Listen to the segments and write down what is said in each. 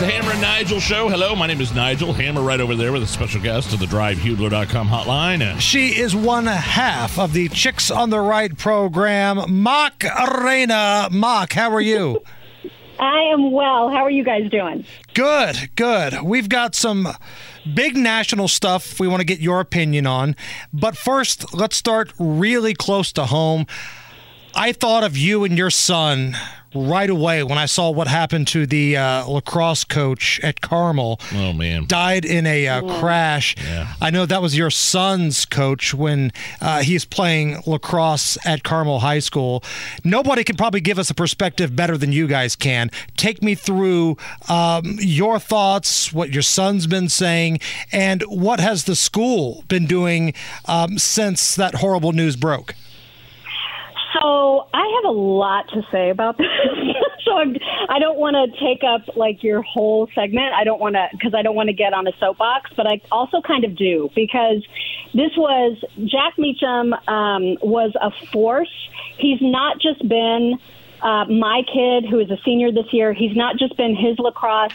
The Hammer and Nigel Show. Hello, my name is Nigel. Hammer right over there with a special guest of the DriveHubler.com hotline. She is one half of the Chicks on the Right program, Mock Arena. Mock, how are you? I am well. How are you guys doing? Good, good. We've got some big national stuff we want to get your opinion on. But first, let's start really close to home. I thought of you and your son right away when I saw what happened to the uh, lacrosse coach at Carmel. oh, man. Died in a uh, crash. I know that was your son's coach when uh, he's playing lacrosse at Carmel High School. Nobody can probably give us a perspective better than you guys can. Take me through um, your thoughts, what your son's been saying, and what has the school been doing um, since that horrible news broke. So I have a lot to say about this. so I'm, I don't want to take up like your whole segment. I don't want to because I don't want to get on a soapbox, but I also kind of do because this was Jack Meacham um, was a force. He's not just been uh, my kid who is a senior this year. He's not just been his lacrosse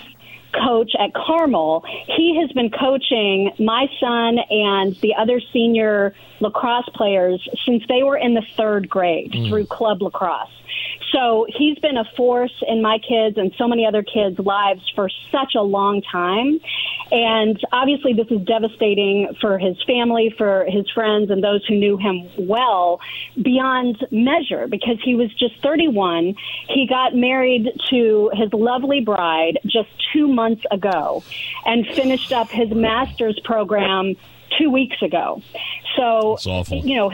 coach at Carmel. He has been coaching my son and the other senior lacrosse players since they were in the third grade mm. through club lacrosse. So he's been a force in my kids and so many other kids' lives for such a long time. And obviously, this is devastating for his family, for his friends, and those who knew him well beyond measure because he was just 31. He got married to his lovely bride just two months ago and finished up his master's program two weeks ago. So, you know,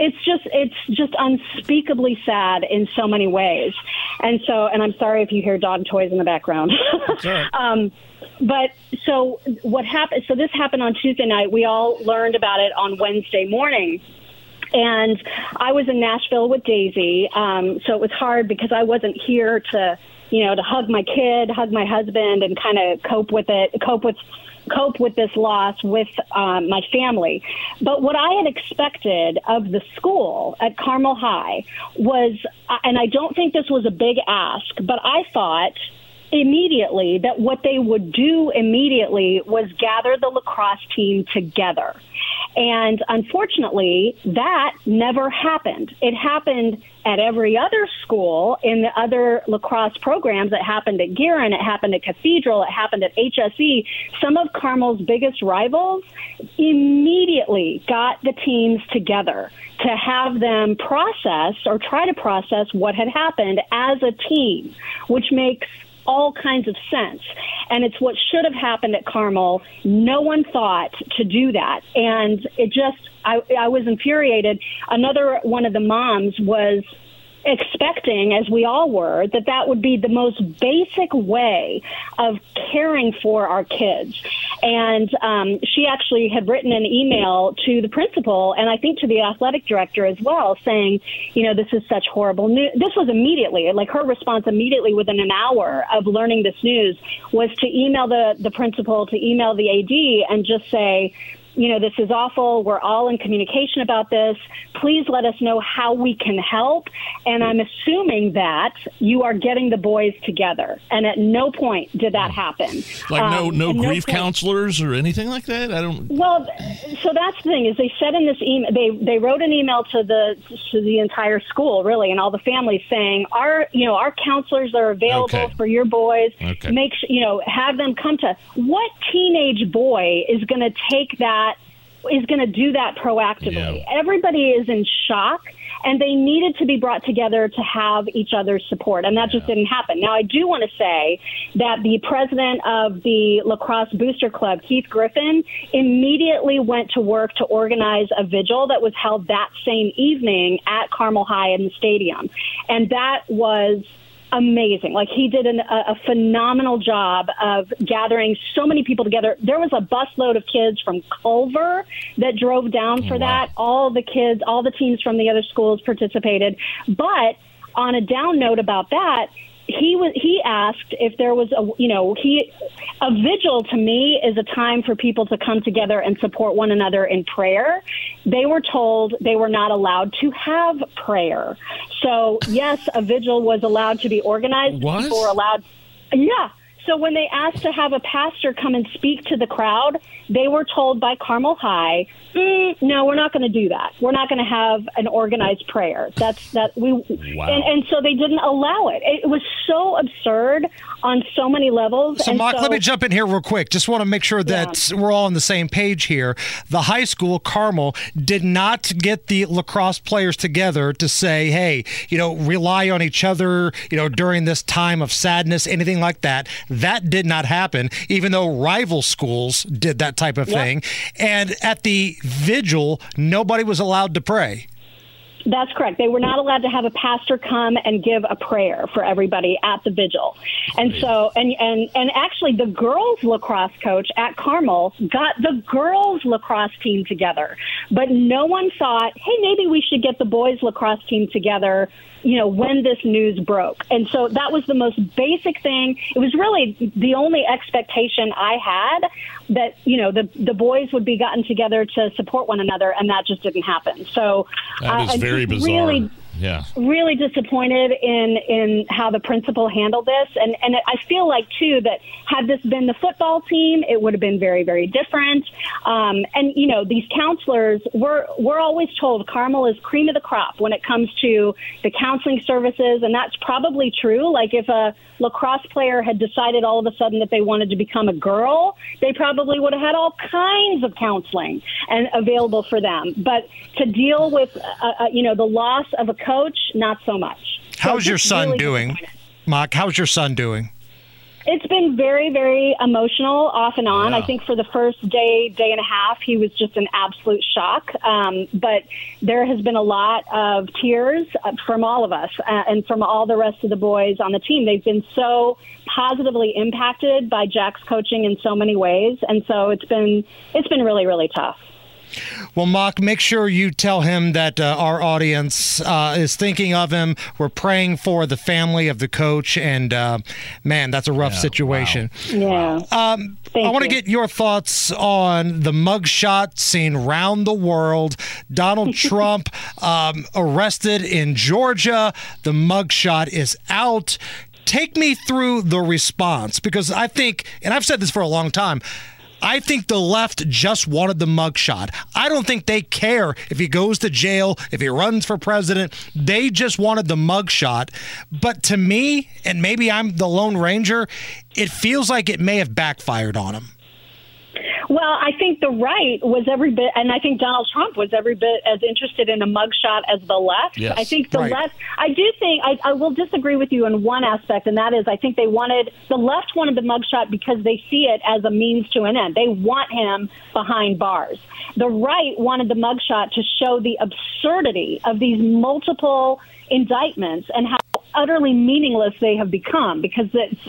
it's just it's just unspeakably sad in so many ways. And so, and I'm sorry if you hear dog toys in the background. um, but so what happened? So this happened on Tuesday night. We all learned about it on Wednesday morning. And I was in Nashville with Daisy, um, so it was hard because I wasn't here to, you know, to hug my kid, hug my husband, and kind of cope with it, cope with cope with this loss with um, my family. But what I had expected of the school at Carmel High was, uh, and I don't think this was a big ask, but I thought immediately that what they would do immediately was gather the lacrosse team together. And unfortunately, that never happened. It happened at every other school in the other lacrosse programs. It happened at Guerin, it happened at Cathedral, it happened at HSE. Some of Carmel's biggest rivals immediately got the teams together to have them process or try to process what had happened as a team, which makes all kinds of sense. And it's what should have happened at Carmel. No one thought to do that. And it just, I, I was infuriated. Another one of the moms was expecting, as we all were, that that would be the most basic way of caring for our kids. And um, she actually had written an email to the principal and I think to the athletic director as well, saying, you know, this is such horrible news. This was immediately, like her response immediately within an hour of learning this news was to email the, the principal, to email the AD and just say, you know, this is awful. We're all in communication about this. Please let us know how we can help. And I'm assuming that you are getting the boys together. And at no point did that happen. Like no Um, no at grief point- counselors or anything like that? I don't. well, so that's the thing is they said in this email they they wrote an email to the to the entire school really and all the families saying our you know our counselors are available Okay. for your boys. Okay. Make sure you know have them come to. What teenage boy is going to take that is going to do that proactively? Yeah. Everybody is in shock. And they needed to be brought together to have each other's support, and that just didn't happen. Now, I do want to say that the president of the Lacrosse Booster Club, Keith Griffin, immediately went to work to organize a vigil that was held that same evening at Carmel High in the stadium. And that was amazing. Like he did an, a, a phenomenal job of gathering so many people together. There was a busload of kids from Culver that drove down for Wow. that. All the kids, all the teams from the other schools participated. But on a down note about that, he was he asked if there was a you know he a vigil to me is a time for people to come together and support one another in prayer. They were told they were not allowed to have prayer. So yes, a vigil was allowed to be organized. What? People were allowed. Yeah. So when they asked to have a pastor come and speak to the crowd, they were told by Carmel High, mm, "No, we're not going to do that. We're not going to have an organized prayer. That's that we." Wow. And, and so they didn't allow it. It was so absurd on so many levels. So, and Mock, so, let me jump in here real quick. Just want to make sure that we're all on the same page here. The high school, Carmel, did not get the lacrosse players together to say, hey, you know, rely on each other, you know, during this time of sadness, anything like that. That did not happen, even though rival schools did that type of Yep. thing. And at the vigil, nobody was allowed to pray. That's correct. They were not allowed to have a pastor come and give a prayer for everybody at the vigil. And so, and, and, and actually the girls lacrosse coach at Carmel got the girls lacrosse team together. But no one thought, hey, maybe we should get the boys lacrosse team together, you know, when this news broke. And so that was the most basic thing. It was really the only expectation I had that, you know, the, the boys would be gotten together to support one another, and that just didn't happen. So That is I'm very bizarre. Really, yeah. really disappointed in in how the principal handled this. And and I feel like too that had this been the football team it would have been very very different. Um, and you know these counselors we're we're always told Carmel is cream of the crop when it comes to the counseling services. And that's probably true. Like if a lacrosse player had decided all of a sudden that they wanted to become a girl they probably would have had all kinds of counseling and available for them. But to deal with uh, uh, you know the loss of a coach not so much So How's your son really doing? Mock, how's your son doing? It's been very, very emotional off and on. Yeah. I think for the first day, day and a half, he was just an absolute shock. Um, but there has been a lot of tears uh, from all of us uh, and from all the rest of the boys on the team. They've been so positively impacted by Jack's coaching in so many ways, and so it's been it's been really, really tough. Well, Mock, make sure you tell him that uh, our audience uh, is thinking of him. We're praying for the family of the coach, and uh, man, that's a rough situation. Yeah. Um, I want to you. get your thoughts on the mugshot seen round the world. Donald Trump um, arrested in Georgia. The mugshot is out. Take me through the response because I think, and I've said this for a long time. I think the left just wanted the mugshot. I don't think they care if he goes to jail, if he runs for president. They just wanted the mugshot. But to me, and maybe I'm the Lone Ranger, it feels like it may have backfired on him. Well, I think the right was every bit, and I think Donald Trump was every bit as interested in a mugshot as the left. Yes. I think the Right. left, I do think, I, I will disagree with you in one aspect, and that is I think they wanted, the left wanted the mugshot because they see it as a means to an end. They want him behind bars. The right wanted the mugshot to show the absurdity of these multiple indictments and how utterly meaningless they have become because it's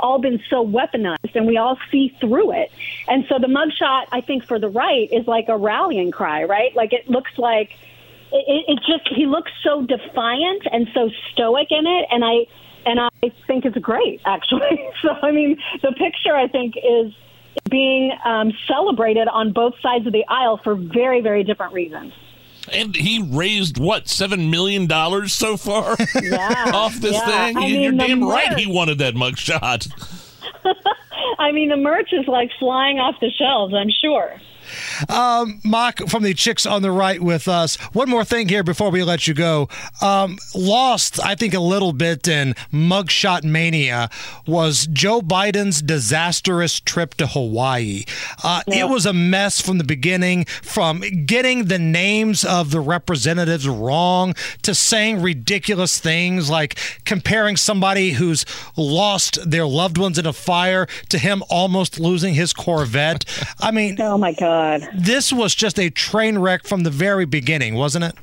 all been so weaponized and we all see through it. And so the mugshot, I think, for the right is like a rallying cry, right? Like it looks like it, it just he looks so defiant and so stoic in it, and I and I think it's great actually. so I mean, the picture I think is being um, celebrated on both sides of the aisle for very very different reasons. And he raised what seven million dollars so far Yeah, off this yeah. thing. I You- You're damn right merch- he wanted that mugshot. I mean, the merch is like flying off the shelves. I'm sure. Mock from the Chicks on the Right with us. One more thing here before we let you go. Um, lost, I think, a little bit in mugshot mania was Joe Biden's disastrous trip to Hawaii. Uh, It was a mess from the beginning, from getting the names of the representatives wrong to saying ridiculous things like comparing somebody who's lost their loved ones in a fire to him almost losing his Corvette. I mean, Oh my God. This was just a train wreck from the very beginning, wasn't it?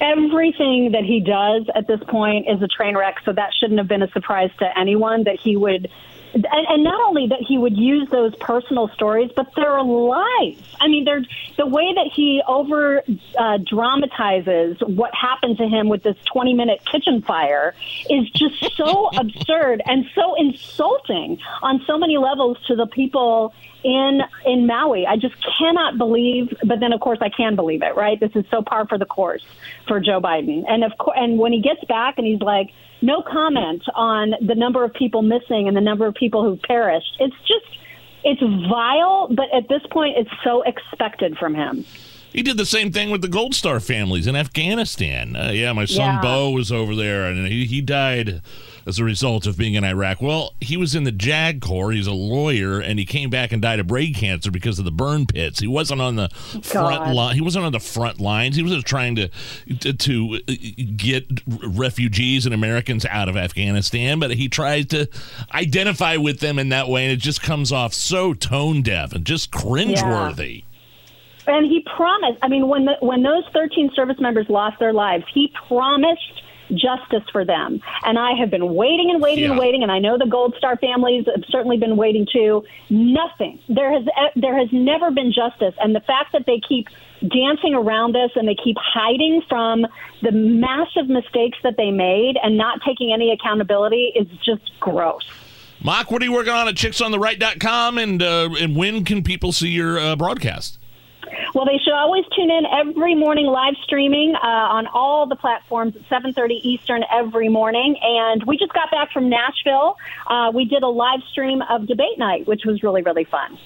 Everything that he does at this point is a train wreck, so that shouldn't have been a surprise to anyone that he would and, and not only that he would use those personal stories, but they're lies. I mean, they're the way that he over uh, dramatizes what happened to him with this 20 minute kitchen fire is just so absurd and so insulting on so many levels to the people in in Maui. I just cannot believe, but then of course I can believe it, right? This is so par for the course for Joe Biden. And of course, and when he gets back and he's like, no comment on the number of people missing and the number of people who perished. It's just it's vile, but at this point it's so expected from him. He did the same thing with the Gold Star families in Afghanistan. Uh, yeah, my son Yeah. Bo was over there, and he, he died as a result of being in Iraq. Well, he was in the JAG Corps. He's a lawyer, and he came back and died of brain cancer because of the burn pits. He wasn't on the front line. He wasn't on the front lines. He was trying to, to to uh, get refugees and Americans out of Afghanistan. But he tries to identify with them in that way, and it just comes off so tone deaf and just cringeworthy. And he promised. I mean, when the, when those 13 service members lost their lives, he promised justice for them. And I have been waiting and waiting and waiting. And I know the Gold Star families have certainly been waiting too. Nothing. There has there has never been justice. And the fact that they keep dancing around this and they keep hiding from the massive mistakes that they made and not taking any accountability is just gross. Mock, what are you working on at chicksontheright.com and uh, and when can people see your uh, broadcast? Well, they should always tune in every morning live streaming uh, on all the platforms at 7:30 Eastern every morning. And we just got back from Nashville. Uh, we did a live stream of debate night, which was really really fun.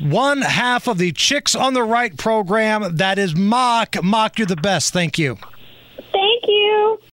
One half of the Chicks on the Right program. That is Mock. Mock, you're the best. Thank you. Thank you.